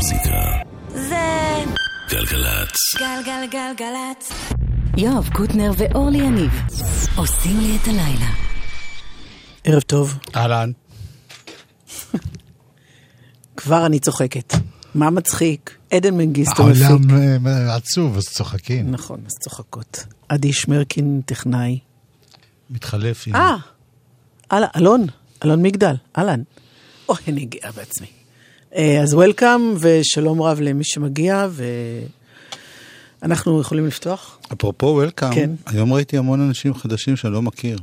המוזיקה. זה גלגלצ. גלגלגלגלצ. יואב קוטנר ואורלי יניב עושים לי את הלילה. ערב טוב. אהלן. כבר אני צוחקת. מה מצחיק? עדן מנגיסטו מפיק. העולם אה, עצוב, אז צוחקים. נכון, אז צוחקות. עדי שמרקין, טכנאי. מתחלף עם... אה, אלון, אלון מגדל, אהלן. אוי, אני גאה בעצמי. אה, אז וולקאם ושלום רב למי שמגיע, ואנחנו יכולים לפתוח? אפרופו וולקאם, כן. היום ראיתי המון אנשים חדשים שאני לא מכיר.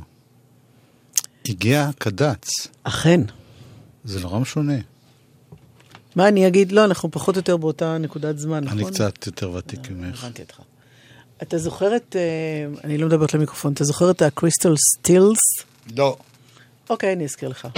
הגיע קד"צ, אכן. זה נורא משונה. מה אני אגיד? לא, אנחנו פחות או יותר באותה נקודת זמן, נכון? אני קצת יותר ותיק ממך. הבנתי אותך. אתה זוכר את, אה, אני לא מדברת למיקרופון, אתה זוכר את הקריסטל סטילס? לא. אוקיי, אני אזכיר לך.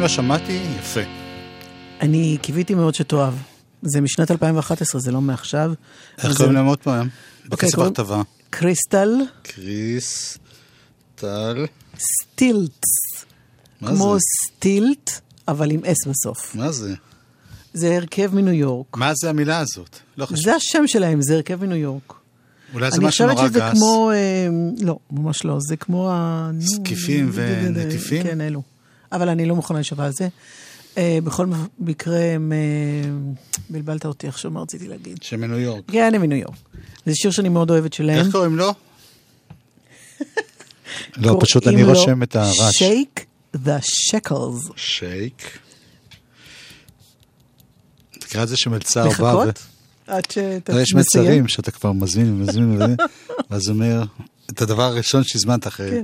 לא שמעתי, יפה. אני קיוויתי מאוד שתאהב. זה משנת 2011, זה לא מעכשיו. איך קוראים להם עוד פעם? בקצב קוראים- הכתבה. קריסטל קריס, טל, סטילטס. מה כמו זה? סטילט, אבל עם אס בסוף. מה זה? זה הרכב מניו יורק. מה זה המילה הזאת? לא חשוב. זה השם שלהם, זה הרכב מניו יורק. אולי זה אני משהו חושבת נורא שזה גס. כמו... אה, לא, ממש לא. זה כמו ה... זקיפים ונטיפים? כן, אלו. אבל אני לא מוכנה לשווה על זה. אה, בכל מקרה, הם, אה, בלבלת אותי עכשיו, מה רציתי להגיד? שמניו יורק. כן, הם מניו יורק. זה שיר שאני מאוד אוהבת שלהם. איך קוראים לו? לא, פשוט אני רושם את הרעש. שייק the Shackles. שייק. תקרא את זה שמלצר בא. ו- לחכות? עד שאתה לא, יש מסיים? מצרים שאתה כבר מזמין ומזמין, ואז אומר, את הדבר הראשון שהזמנת אחרי,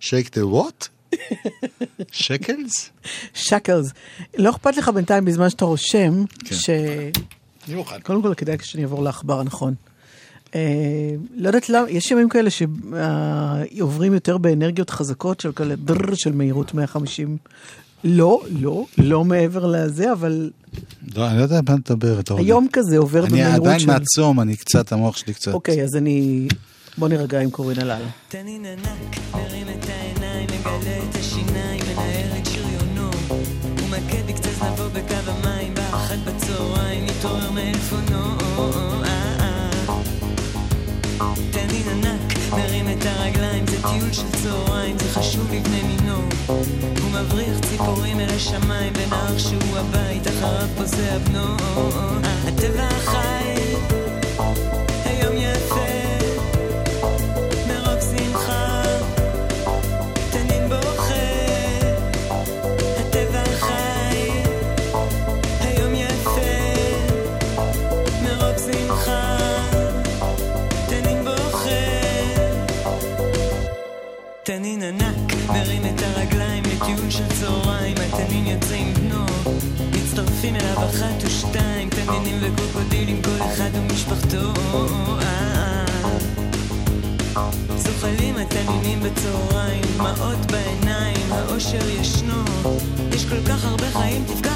שייק דה וואט? שקלס? שקלס. לא אכפת לך בינתיים בזמן שאתה רושם, כן. ש... אני מוכן. קודם כל כדאי שאני אעבור לעכבר הנכון. אה, לא יודעת למה, יש ימים כאלה שעוברים יותר באנרגיות חזקות של כאלה דרר של מהירות 150. לא, לא, לא מעבר לזה, אבל לא, אני לא יודע על מה את מדברת. היום כזה עובר אני במהירות עדיין של... מעצום, אני קצת, המוח שלי קצת. אוקיי, אז אני... בוא נירגע עם קורין הלל. תנין ענק, מרים מגלה את השיניים, מנער את שריונו. הוא מכה בקצה זנבו בקו המים, באחת בצהריים, מתעורר מעלפונו. אה, אה. תנין ענק, מרים את הרגליים, זה טיול של צהריים, זה חשוב לבני מינו. הוא מבריח ציפורים אל השמיים, ונער שהוא הבית, אחריו פוסע בנו. הטבע החי, מצטרפים אליו אחת ושתיים, תנינים וקרוקודילים, כל אחד ומשפחתו. אה, אה. זוחלים התנינים בצהריים, דמעות בעיניים, האושר ישנו. יש כל כך הרבה חיים, תפקח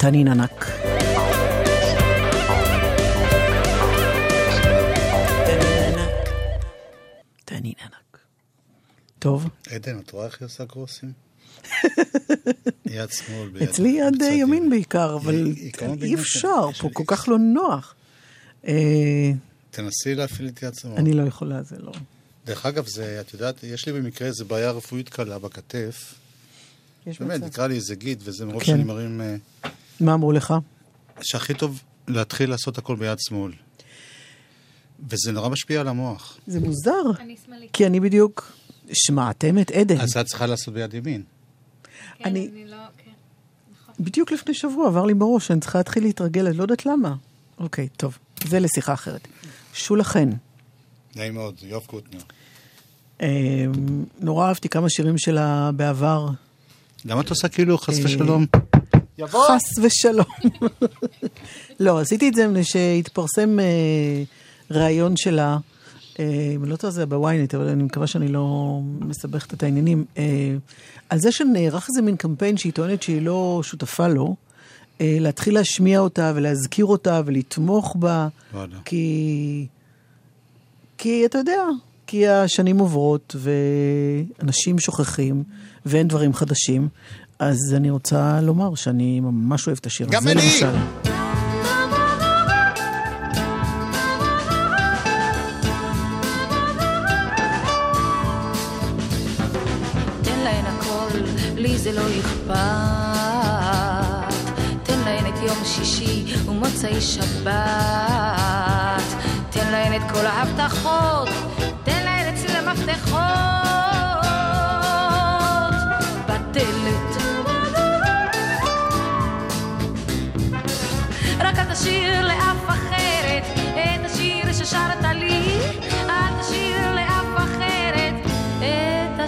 תנין ענק. תנין ענק. טוב, עדן, את רואה איך היא עושה קרוסים? יד שמאל ביד... אצלי יד אה, ימין. בעיקר, אבל אי אפשר, פה כל. כך לא נוח. אה, תנסי להפעיל את יד שמאל. אני לא יכולה, זה לא. דרך אגב, זה, את יודעת, יש לי במקרה איזה בעיה רפואית קלה בכתף. באמת. נקרא לי איזה גיד, וזה מרוב כן. שאני מרים... מה אמרו לך? שהכי טוב להתחיל לעשות הכל ביד שמאל. וזה נורא משפיע על המוח. זה מוזר, אני שמאלית. כי אני בדיוק... שמעתם את עדן. אז את צריכה לעשות ביד ימין. כן, אני- אני לא... כן. נכון. בדיוק לפני שבוע עבר לי בראש, אני צריכה להתחיל להתרגל, אני לא יודעת למה. אוקיי, טוב, זה לשיחה אחרת. שולה חן, נעים מאוד, יואב קוטנר. אה, נורא אהבתי כמה שירים שלה בעבר. למה את עושה כאילו חס אה, ושלום? חס ושלום. לא, עשיתי את זה מפני שהתפרסם אה, ראיון שלה, אה, אני לא יודעת זה בוויינט, אבל אני מקווה שאני לא מסבכת את העניינים, אה, על זה שנערך איזה מין קמפיין שהיא טוענת שהיא לא שותפה לו, להתחיל להשמיע אותה ולהזכיר אותה ולתמוך בה. כי... כי אתה יודע, כי השנים עוברות ואנשים שוכחים ואין דברים חדשים. אז אני רוצה לומר שאני ממש אוהב את השיר גם הזה, אני. למשל. הכל, לי זה לא אכפת. תן להן את יום שישי ומוצאי שבת. תן להן את כל ההבטחות,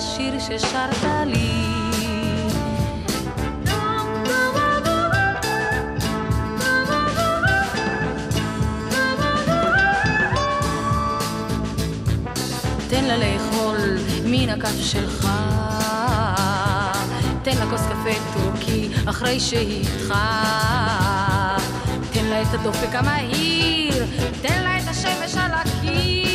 השיר ששרת לי. תן לה לאכול מן הכף שלך. תן לה כוס קפה טורקי אחרי שהיא איתך. תן לה את הדופק המהיר, תן לה את השמש על הקיר.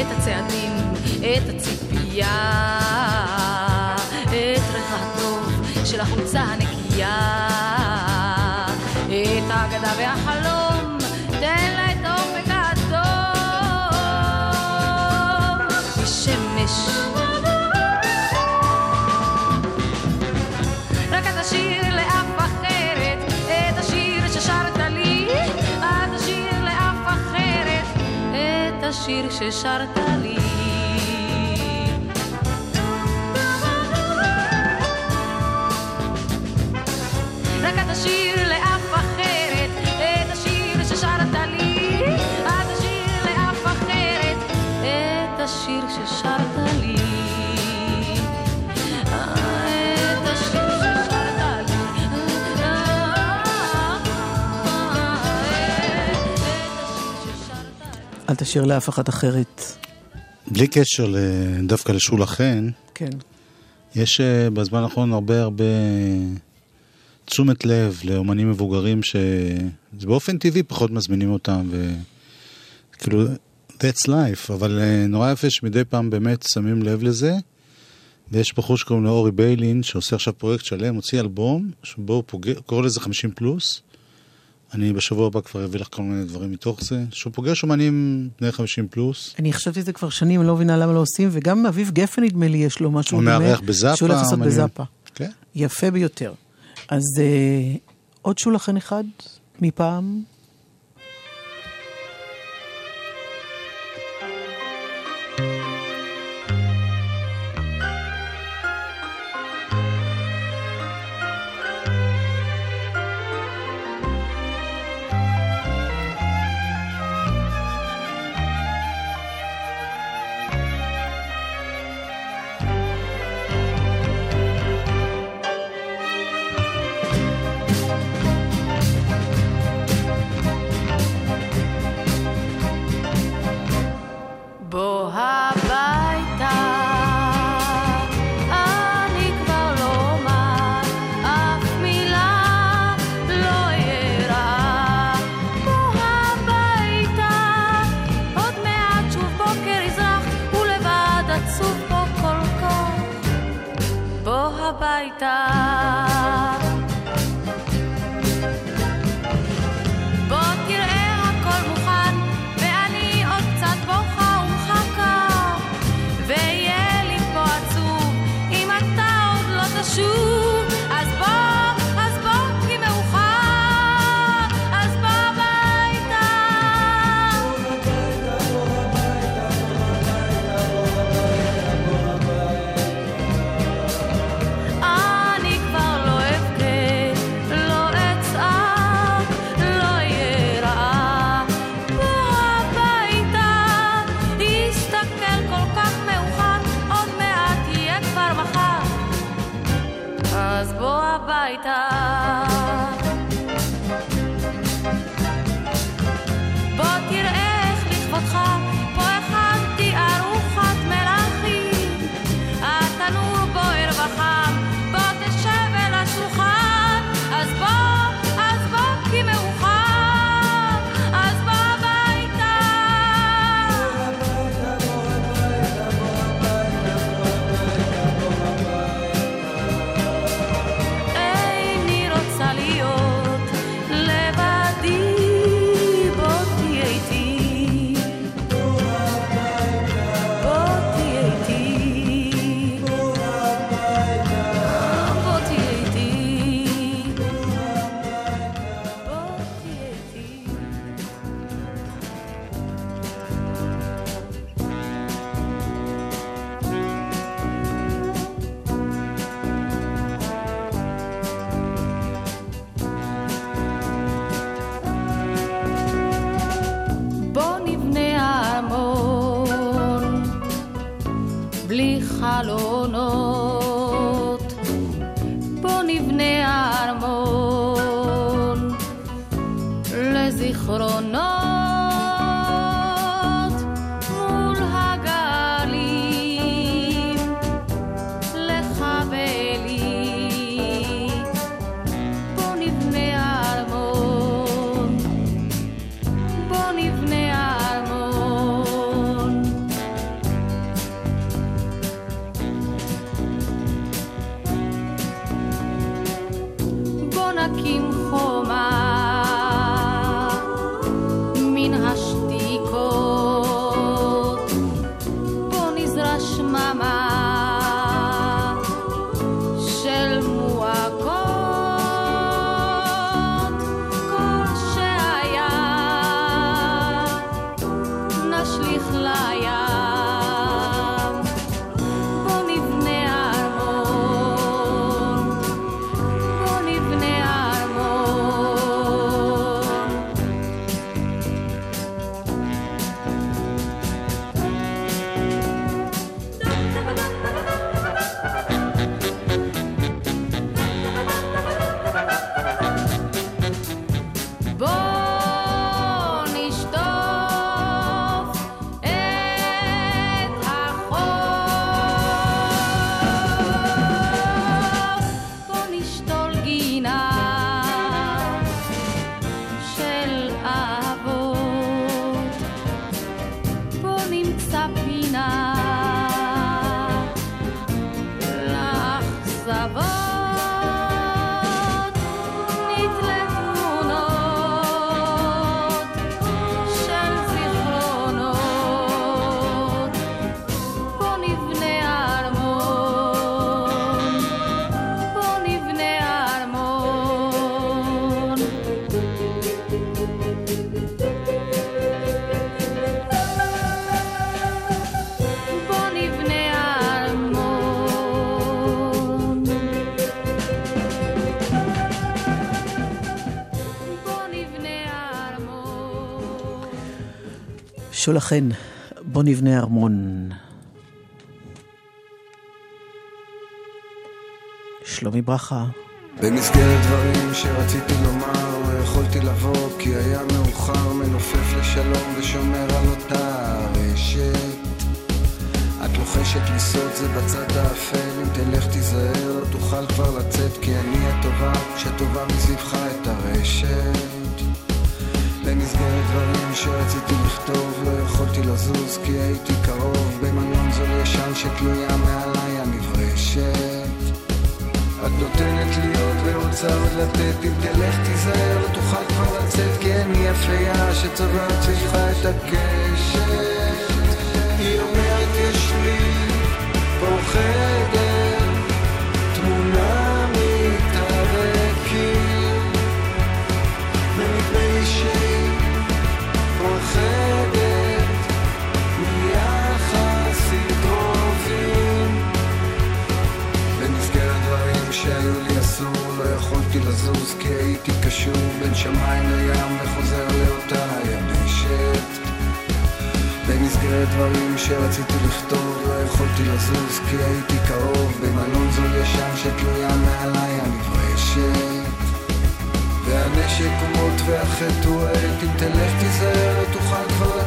את הצעדים, את הציפייה, השיר ששרת תשאיר לאף אחת אחרת. בלי קשר דווקא לשולה חן, כן. יש אה, בזמן האחרון הרבה הרבה תשומת לב לאומנים מבוגרים שזה באופן טבעי פחות מזמינים אותם וכאילו that's life, אבל אה, נורא יפה שמדי פעם באמת שמים לב לזה ויש בחור שקוראים לו אורי ביילין שעושה עכשיו פרויקט שלם, הוציא אלבום שבו הוא פוגע, קורא לזה 50 פלוס אני בשבוע הבא כבר אביא לך כל מיני דברים מתוך זה, שהוא פוגש אומנים בני 50 פלוס אני חשבתי את זה כבר שנים, אני לא מבינה למה לא עושים, וגם אביב גפן נדמה לי יש לו משהו הוא דומה. מארח בזאפה, שהוא הולך לעשות. בזאפה. כן. יפה ביותר. אז אה, עוד שולה חן אחד מפעם. הביתה. שולחן, בוא נבנה ארמון. שלומי ברכה. במסגרת דברים שרציתי לומר, לא יכולתי לבוא כי היה מאוחר, מנופף לשלום ושומר על אותה רשת. את לוחשת לסוד זה בצד האפל, אם תלך תיזהר, לא תוכל כבר לצאת כי אני הטובה שטובה מסביבך את הרשת. במסגרת דברים שרציתי לכתוב לא יכולתי לזוז כי הייתי קרוב. במלון זו ישן שתלויה מעליי הנברשת. את נותנת לי עוד ורוצה עוד לתת. אם תלך תיזהר לא תוכל כבר לצאת כי אין לי אפליה שצוברת סביבה את הקשת. היא אומרת יש לי פוחד שמיים לים וחוזר לאותה יבשת במסגרת דברים שרציתי לכתוב לא יכולתי לזוז כי הייתי קרוב. במלון זול ישן שתלויה מעליי המברשת והנשק הוא מוט והחטא הוא העט אם תלך תיזהר לא תוכל כבר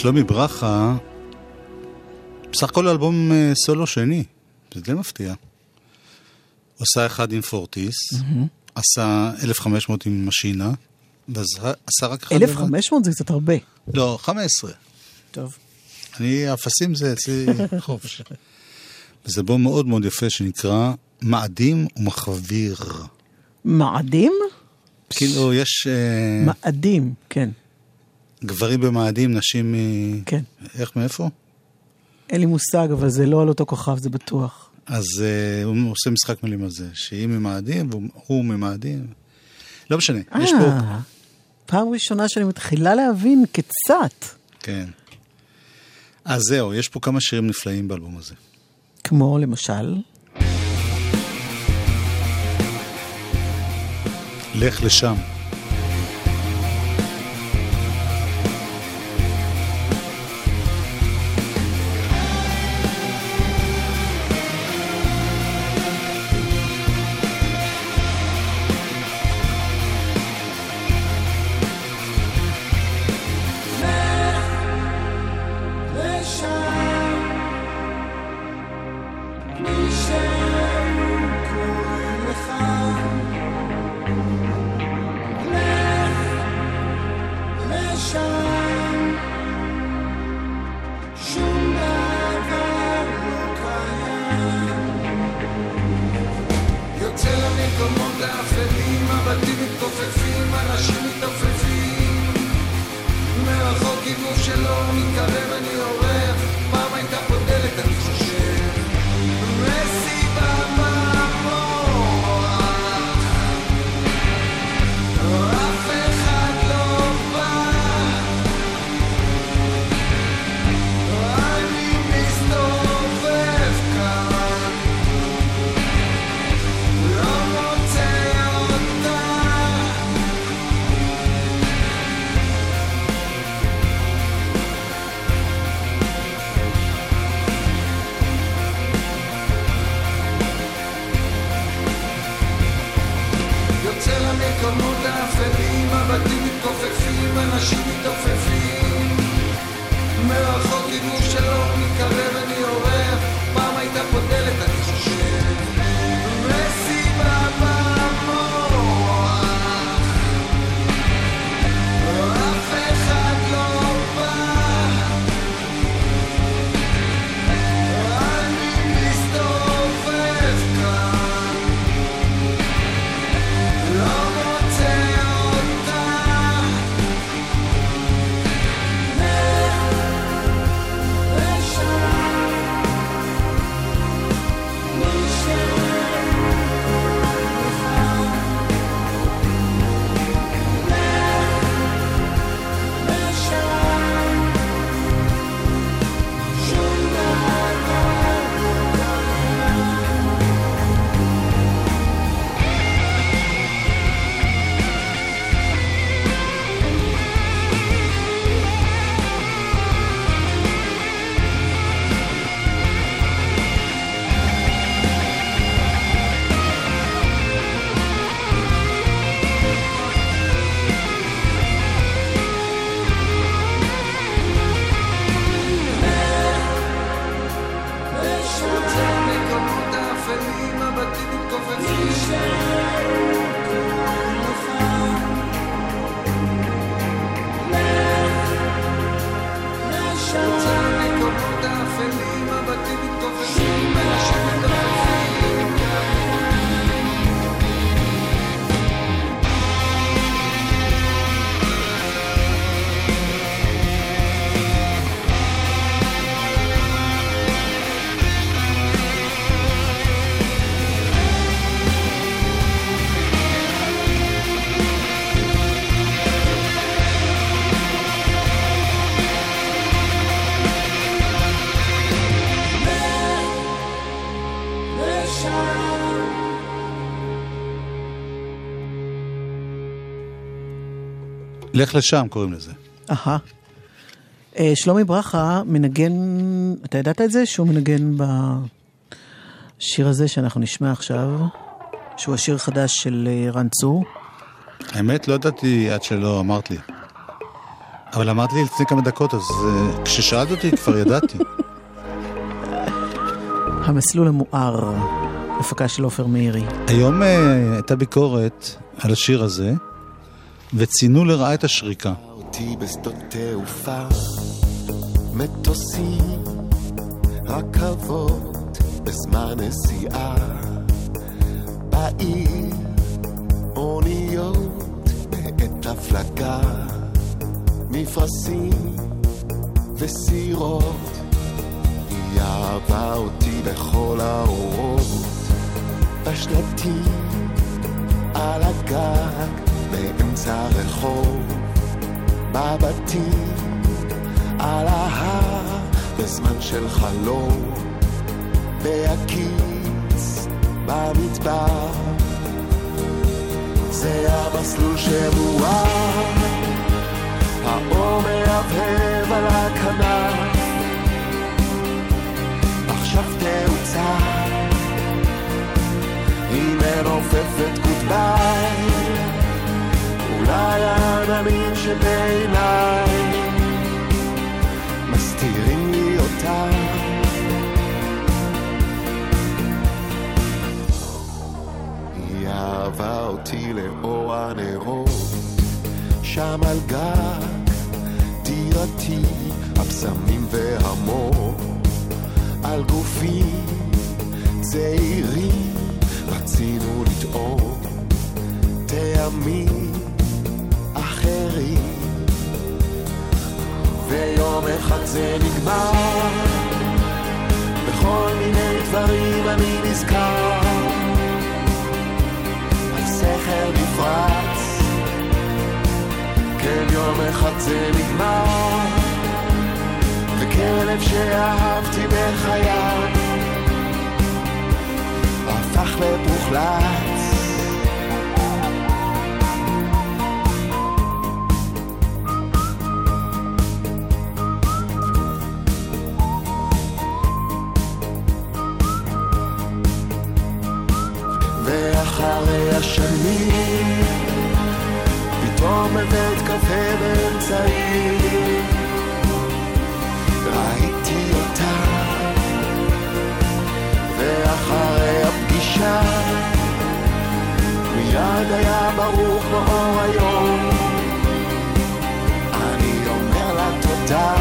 שלומי ברכה, בסך הכל אלבום אה, סולו שני, זה די מפתיע. עושה אחד עם פורטיס, עשה 1500 עם משינה, ואז עשה רק אחד לבד. 1,500 זה קצת הרבה. לא, 15. טוב. אני, אפסים זה אצלי חופש. וזה אלבום מאוד מאוד יפה שנקרא מאדים ומחביר. מאדים? כאילו, יש אה, מאדים, כן. גברים במאדים, נשים מ... כן. איך, מאיפה? אין לי מושג, אבל זה לא על אותו כוכב, זה בטוח. אז uh, הוא עושה משחק מילים על זה, שהיא ממאדים והוא ממאדים. לא משנה, יש פה... אה, פעם ראשונה שאני מתחילה להבין קצת. כן. אז זהו, יש פה כמה שירים נפלאים באלבום הזה. כמו למשל, לך לשם. לך לשם קוראים לזה. אהה. אה, שלומי ברכה מנגן, אתה ידעת את זה? שהוא מנגן בשיר הזה שאנחנו נשמע עכשיו, שהוא השיר חדש של אה, רן צור. האמת, לא ידעתי עד שלא אמרת לי. אבל אמרת לי לפני כמה דקות, אז אה, כששאלת אותי כבר ידעתי. המסלול המואר, הפקה של עופר מאירי. היום אה, הייתה ביקורת על השיר הזה, וציינו לרעה את השריקה. בשלטים, על הגג, באמצע הרחוב. בבתים, על ההר, בזמן של חלום, בהקיץ, במדבר. זה המסלול שמואר, האור מהבהב על הכנף. עכשיו תאוצה, היא מנופפת גודביי. העננים שבעיניי מסתירים לי אותה. היא אהבה אותי לאור הנרות, שם על גג דירתי, הבשמים והמור, על גופי צעירים רצינו לטעום טעמים אחרים. ויום אחד זה נגמר בכל מיני דברים אני נזכר. על סכר נפרץ כן יום אחד זה נגמר וכלב שאהבתי בחיי באמצע עיר. ראיתי אותה, ואחרי הפגישה, מיד היה ברוך באור היום. אני אומר לה תודה,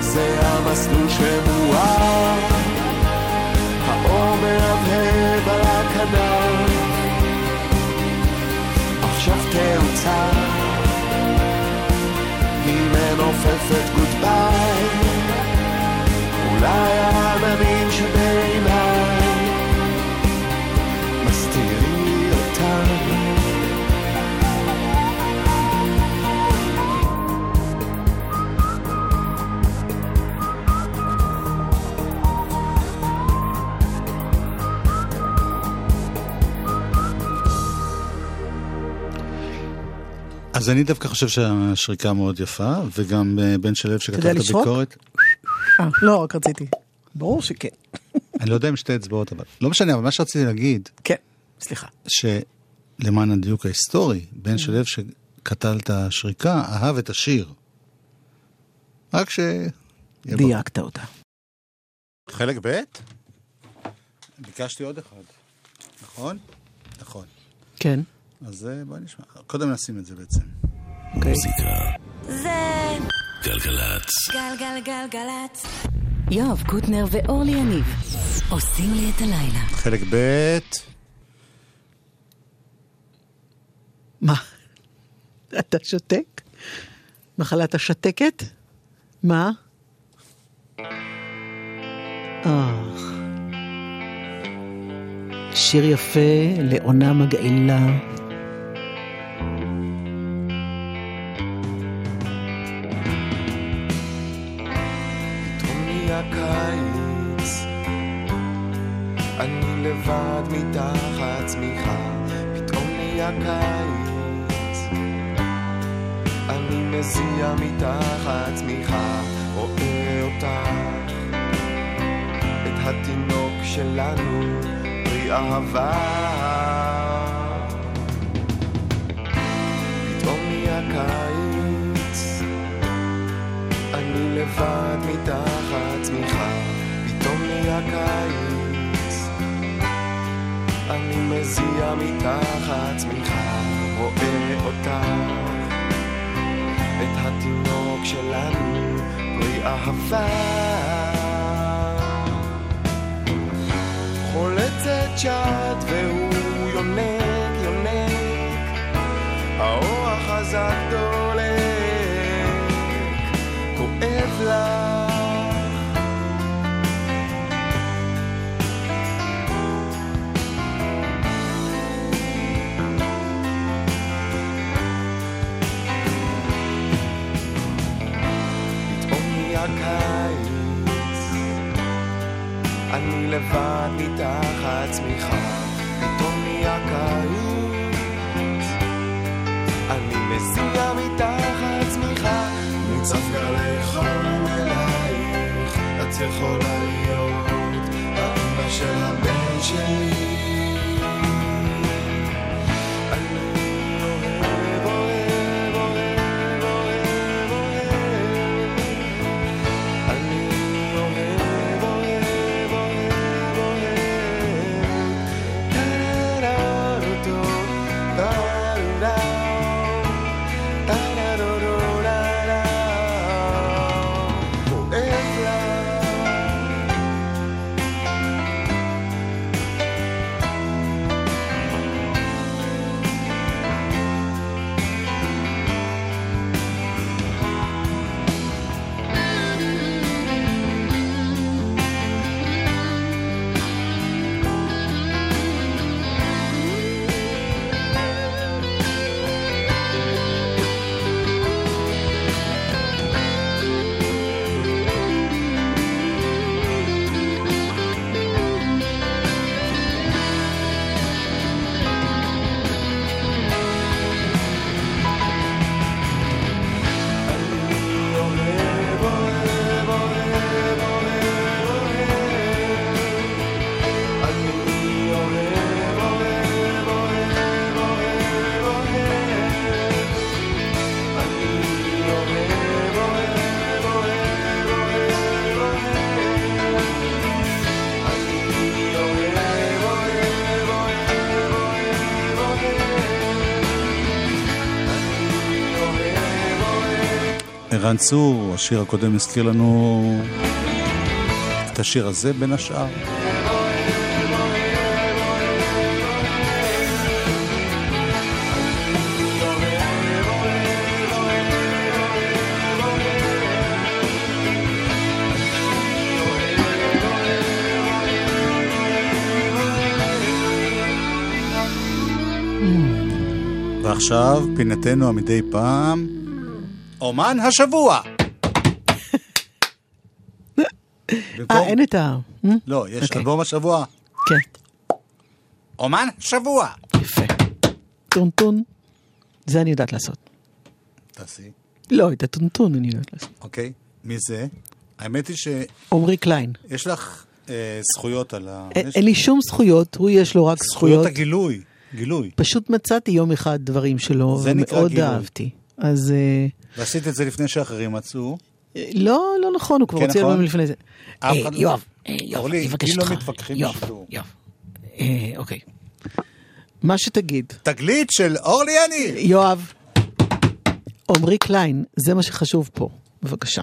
זה המסלול שמואר, האור מהבהב על הכנף, עכשיו תאוצר, אולי העננים שבעיניי מסתירים אותם. אז אני דווקא חושב שהשריקה מאוד יפה, וגם אה, בן שלו שכתב יודע את לשרוק? אה, לא, רק רציתי. ברור שכן. אני לא יודע אם שתי אצבעות, אבל לא משנה, אבל מה שרציתי להגיד, כן, סליחה. שלמען הדיוק ההיסטורי, בן שלו שכתב את השריקה, אהב את השיר. רק ש... דייקת אותה. חלק ב'? ביקשתי עוד אחד, נכון? נכון. כן. אז אה, בואי נשמע. קודם נשים את זה בעצם. אוקיי. זה גלגלצ. גלגלגלגלצ. יואב קוטנר ואורלי יניב עושים לי את הלילה. חלק ב', מה? אתה שותק? מחלת השתקת? מה? אה. שיר יפה לעונה מגעילה. לבד מתחת צמיחה, פתאום נהיה קיץ, אני מזיע מתחת צמיחה, רואה אותך, את התינוק שלנו, פרי אהבה. פתאום נהיה קיץ, אני לבד מתחת צמיחה, פתאום נהיה קיץ. אני מזיע מתחת צמיחה, רואה אותך, את התינוק שלנו, פרי אהבה. חולצת שד והוא יונק, יונק, האור החזק דולק. כואב לך. ערן צור, השיר הקודם הזכיר לנו את השיר הזה בין השאר. ועכשיו, פינתנו המדי פעם, אומן השבוע! אה, אין את ה... לא, יש אוקיי. אלבום השבוע. כן, אומן השבוע! יפה. טונטון. זה אני יודעת לעשות. תעשי, לא, את הטונטון אני יודעת לעשות. אוקיי. מי זה? האמת היא שיש עמרי קליין. לך אה, זכויות על ה... אין יש- אין לי שום זכויות, הוא יש לו רק זכויות זכויות. הגילוי. גילוי. פשוט מצאתי יום אחד דברים שלו, ומאוד גילוי. אהבתי. אז אה, ועשית את זה לפני שאחרים מצאו. לא, לא נכון, הוא כבר כן, הוציא נכון? אלבום לפני זה. אה, לא- יואב, אה, יואב, אני מבקש לא אותך. יואב. יואב. אה, אוקיי. מה שתגיד. תגלית של אורלי יניב! יואב, עמרי קליין, זה מה שחשוב פה. בבקשה.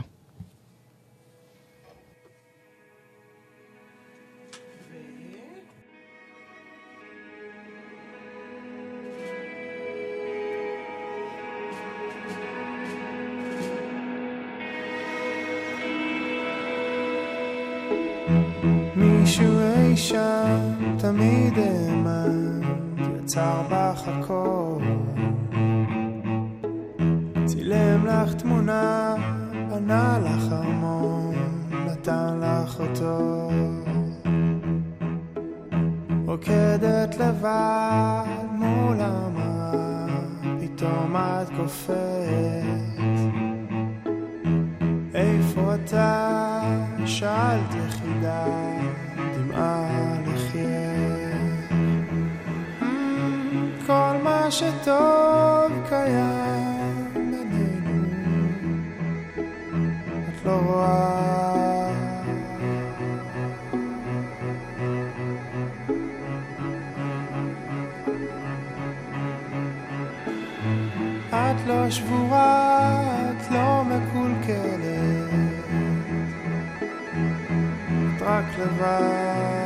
תמיד האמן, יצר בך הכל. צילם לך תמונה, בנה לך ארמון, נתן לך אותו. רוקדת לבד מול המראה, פתאום את קופאת. איפה אתה? שאלת מה שטוב קיים בינינו, את לא רואה. את לא שבורה, את לא מקולקלת, את רק לבד.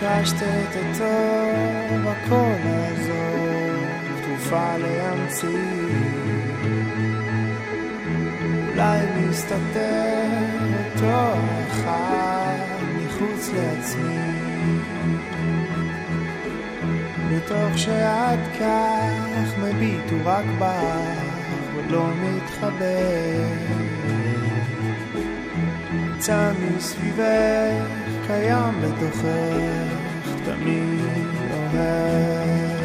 ביקשת את הטוב, הכל לעזוב, תרופה להמציא. אולי מסתתר אותו אחד מחוץ לעצמי. בתוך שאת כך מביט הוא רק בך, עוד לא מתחבר. נמצא מסביבך, קיים בתוכך, תמיד אוהב.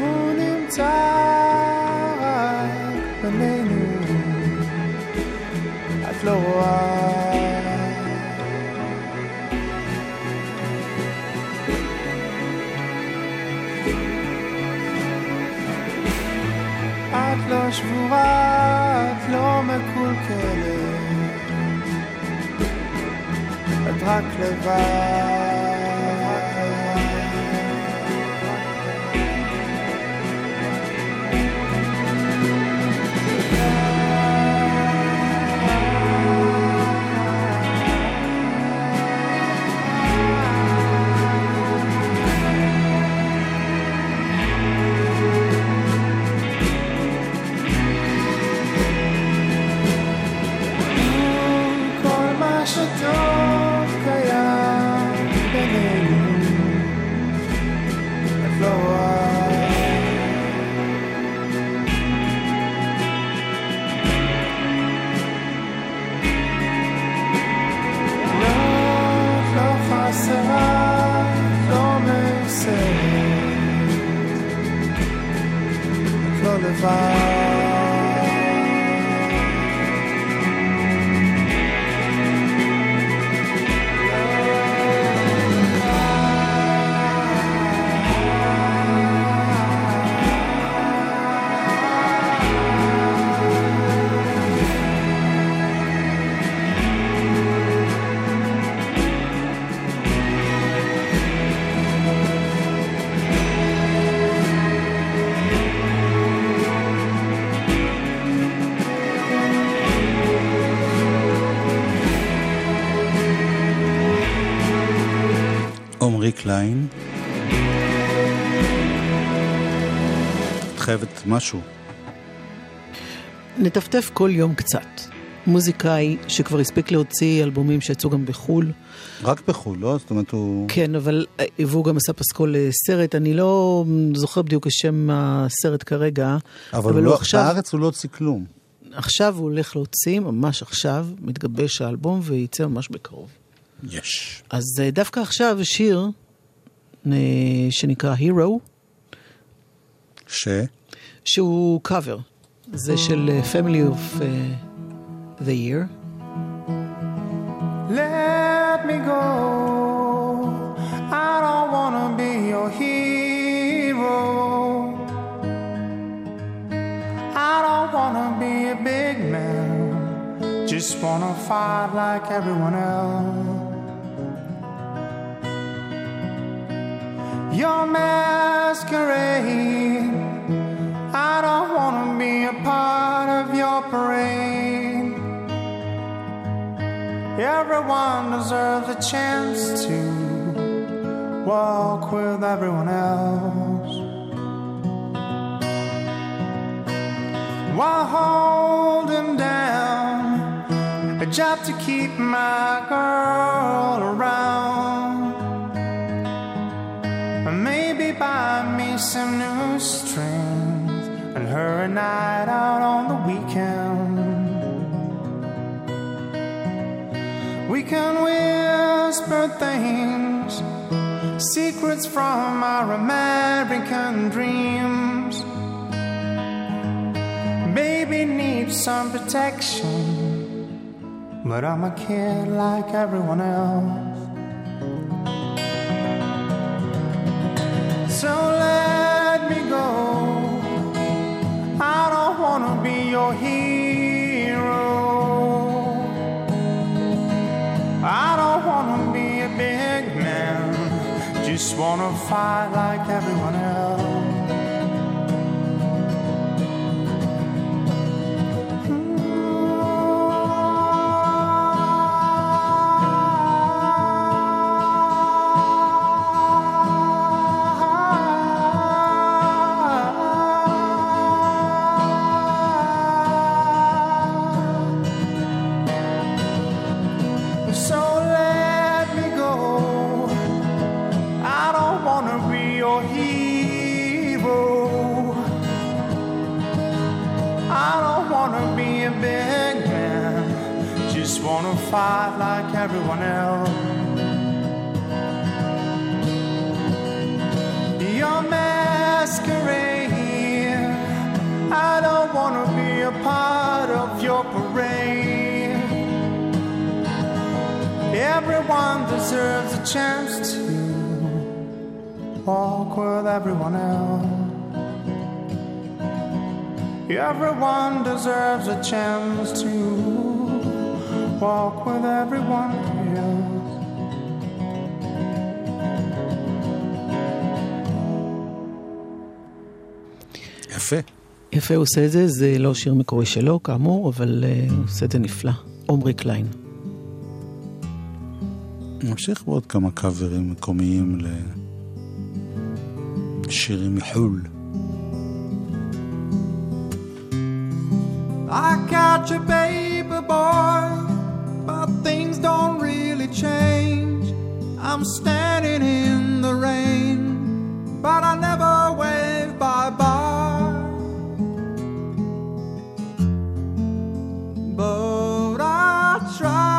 הוא נמצא רק בינינו, את לא רואה. את לא שבורה, את לא מקולקלת, את את עמרי קליין. את חייבת משהו. נטפטף כל יום קצת. מוזיקאי שכבר הספיק להוציא אלבומים שיצאו גם בחו"ל. רק בחו"ל, לא? זאת אומרת, הוא... כן, אבל אה, והוא גם עשה פסקול לסרט, אני לא זוכר בדיוק את שם הסרט כרגע, אבל הוא לא, בארץ הוא לא הוציא כלום. עכשיו הוא הולך להוציא, ממש עכשיו, מתגבש האלבום וייצא ממש בקרוב. יש. אז אה, דווקא עכשיו שיר אה, שנקרא Hero, ש? שהוא קאבר. זה של אה, Family of אה, the Year. Let me go. I don't wanna be your hero. I don't wanna be a big man. Just wanna fight like everyone else. Your masquerade. I don't wanna be a part of your parade. Everyone deserves a chance to walk with everyone else. While holding down a job to keep my girl around. Me some new strength and her a night out on the weekend. We can whisper things, secrets from our American dreams. Baby needs some protection, but I'm a kid like everyone else. Hero. I don't wanna be a big man. Just wanna fight like everyone else. Fight like everyone else. Your masquerade. I don't wanna be a part of your parade. Everyone deserves a chance to walk with everyone else. Everyone deserves a chance to walk with everyone else. יפה. יפה, הוא עושה את זה, זה לא שיר מקורי שלו, כאמור, אבל uh, הוא עושה את זה נפלא. עמרי קליין. נמשיך בעוד כמה קאברים מקומיים לשירים מחו"ל. I got you, I'm standing in the rain, but I never wave bye bye. But I try.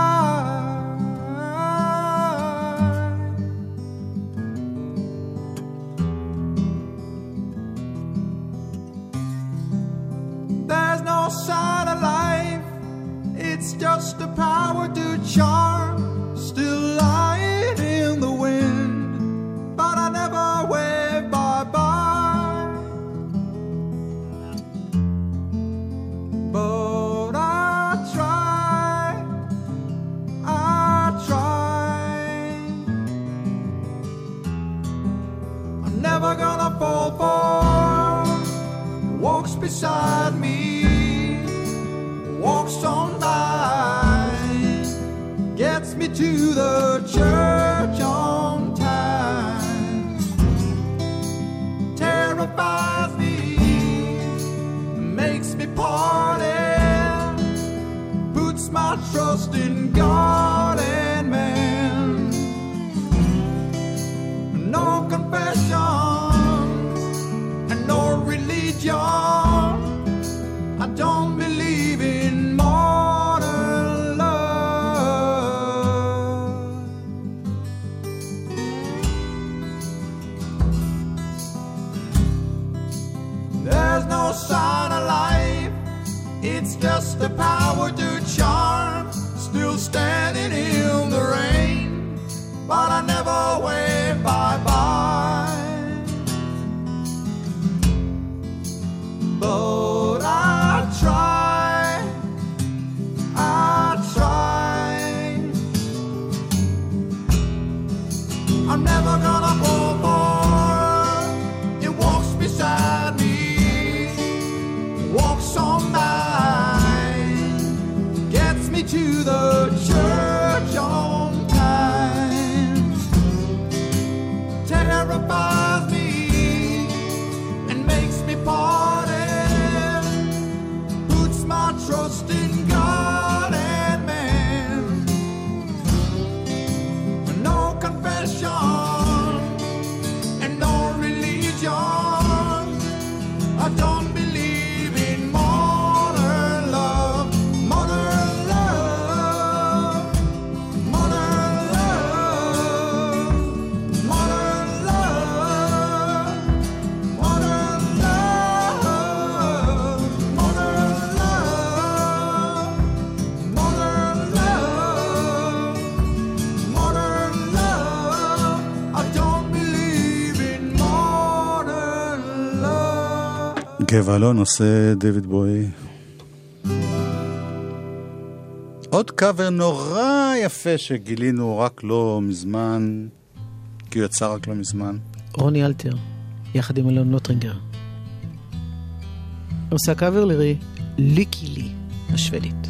There's no sign of life, it's just a power to charm. beside me, walks on by, gets me to the church on time, terrifies me, makes me party, puts my trust in God and man. No confession. power. הרכב אלון עושה דויד בוי. עוד קאבר נורא יפה שגילינו רק לא מזמן, כי הוא יצא רק לא מזמן. רוני אלתר, יחד עם אלון לוטרינגר. עושה קאבר לליקי לי, השבדית.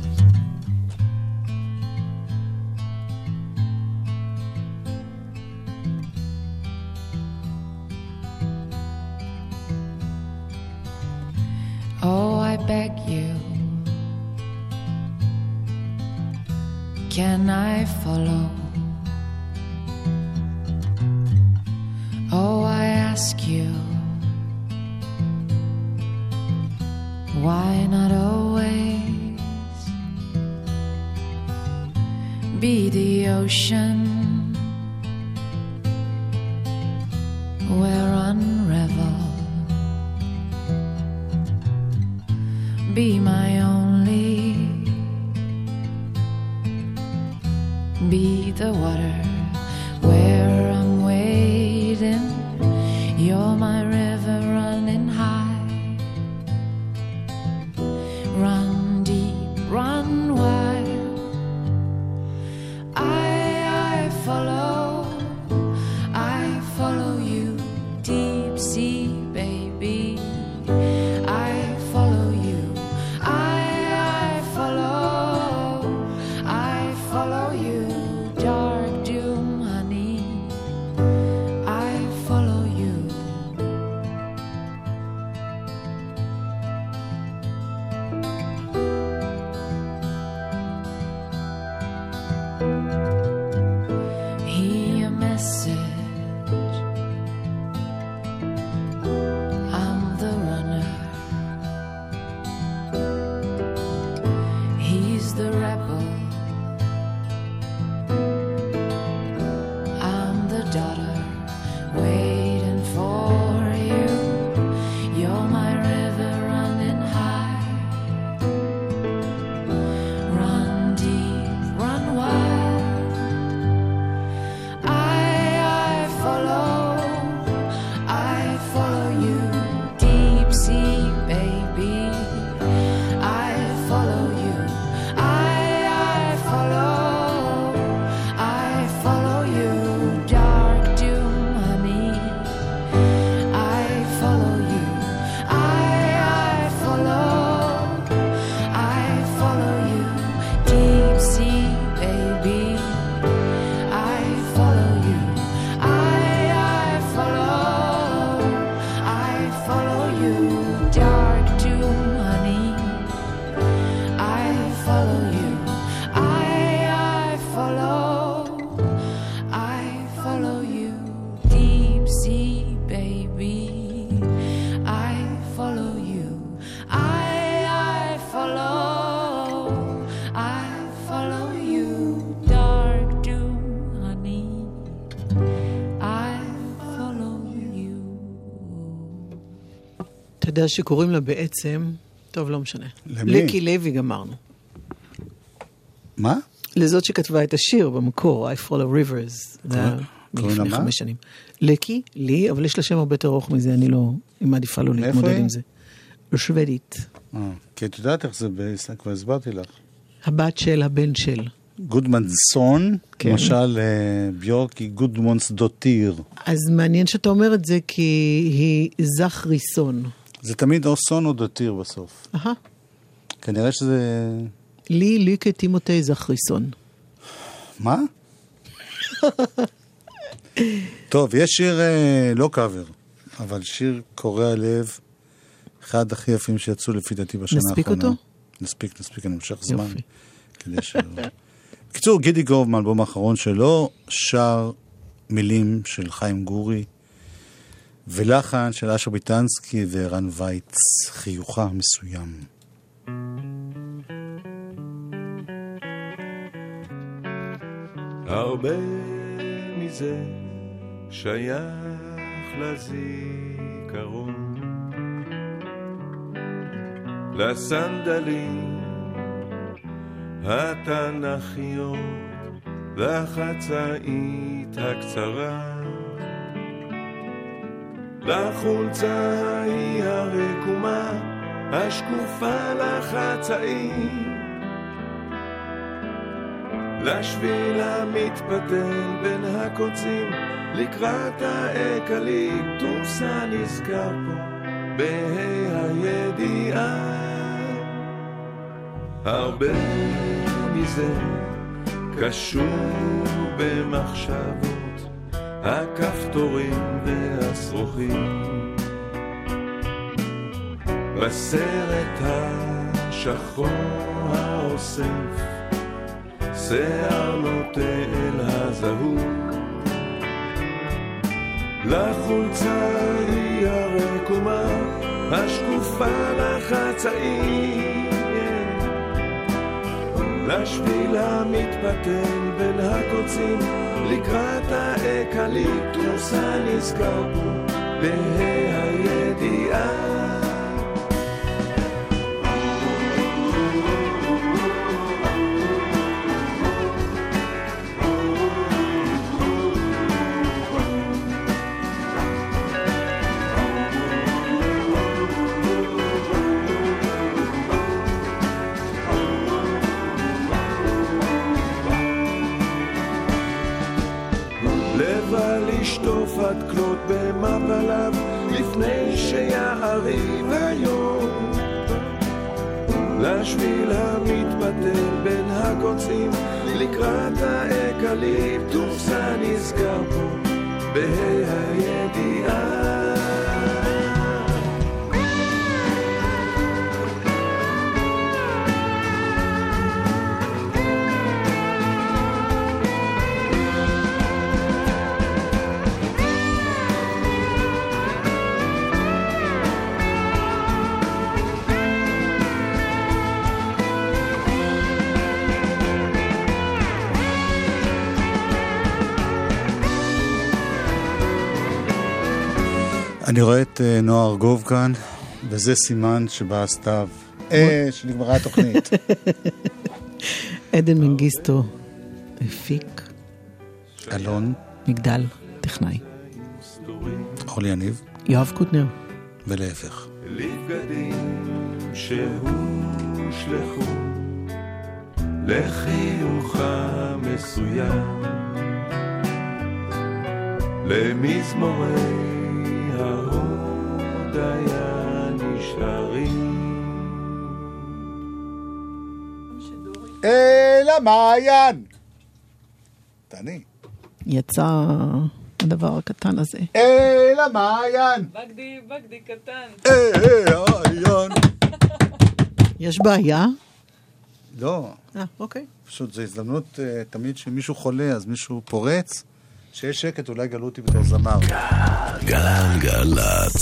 יודע שקוראים לה בעצם, טוב, לא משנה. למי? לקי לוי גמרנו. מה? לזאת שכתבה את השיר במקור, I Fall a Rivers. זה היה מלפני? חמש שנים. לקי, לי, אבל יש לה שם הרבה יותר ארוך מזה, אני לא, היא מעדיפה לא להתמודד? עם זה. שוודית. אה, כי את יודעת איך זה, כבר הסברתי לך. הבת של הבן של. גודמנסון, כן. למשל אה, ביורק היא גודמונס דוטיר. אז מעניין שאתה אומר את זה, כי היא זכריסון. זה תמיד או סון או דוטיר בסוף. אהה. כנראה שזה... לי, לי כטימותי זכריסון. מה? טוב, יש שיר, אה, לא קאבר, אבל שיר קורע לב, אחד הכי יפים שיצאו לפי דעתי בשנה נספיק האחרונה. אותו? נספיק, נספיק, אני מושך זמן. יופי. כדי ש... בקיצור, גידי גוב מהאלבום האחרון שלו, שר מילים של חיים גורי, ולחן של אשר ביטנסקי וערן וייץ, חיוכה מסוים. הרבה מזה שייך לזיכרון, לסנדלים התנ"כיות והחצאית הקצרה, לחולצה ההיא הרקומה השקופה לחצאית. לשביל המתפתל בין הקוצים לקראת האקליפטוס הנזכר פה בה"א הידיעה הרבה מזה קשור במחשבות הכפתורים והשרוכים. בסרט השחור האוסף שיער נוטה אל הזהות לחולצה ההיא הרקומה השקופה לחצאית לשביל המתפתל בין הקוצים לקראת האקליפטוס הנזכר פה בה"א הידיעה שיעריב היום. לשביל המתפתל בין הקוצים לקראת האקליפטוס הנזכר פה בה"א הידיעה אני רואה את אה, נועה ארגוב כאן, וזה סימן שבא הסתיו. אה, שנגמרה התוכנית. עדן מנגיסטו הפיק, אלון, מגדל, טכנאי. אורלי יניב, יואב קוטנר. ולהפך. לבגדים שהושלכו לחיוך המסוים למזמורי ההודיה נשארים אל המעיין! תעני. יצא הדבר הקטן הזה. אל המעיין! בגדי, בגדי קטן. אל המעיין! יש בעיה? לא, אה, אוקיי. פשוט זו הזדמנות אה, תמיד שמישהו חולה, אז מישהו פורץ, שיש שקט, אולי גלו אותי בתור זמר. גלגלצ.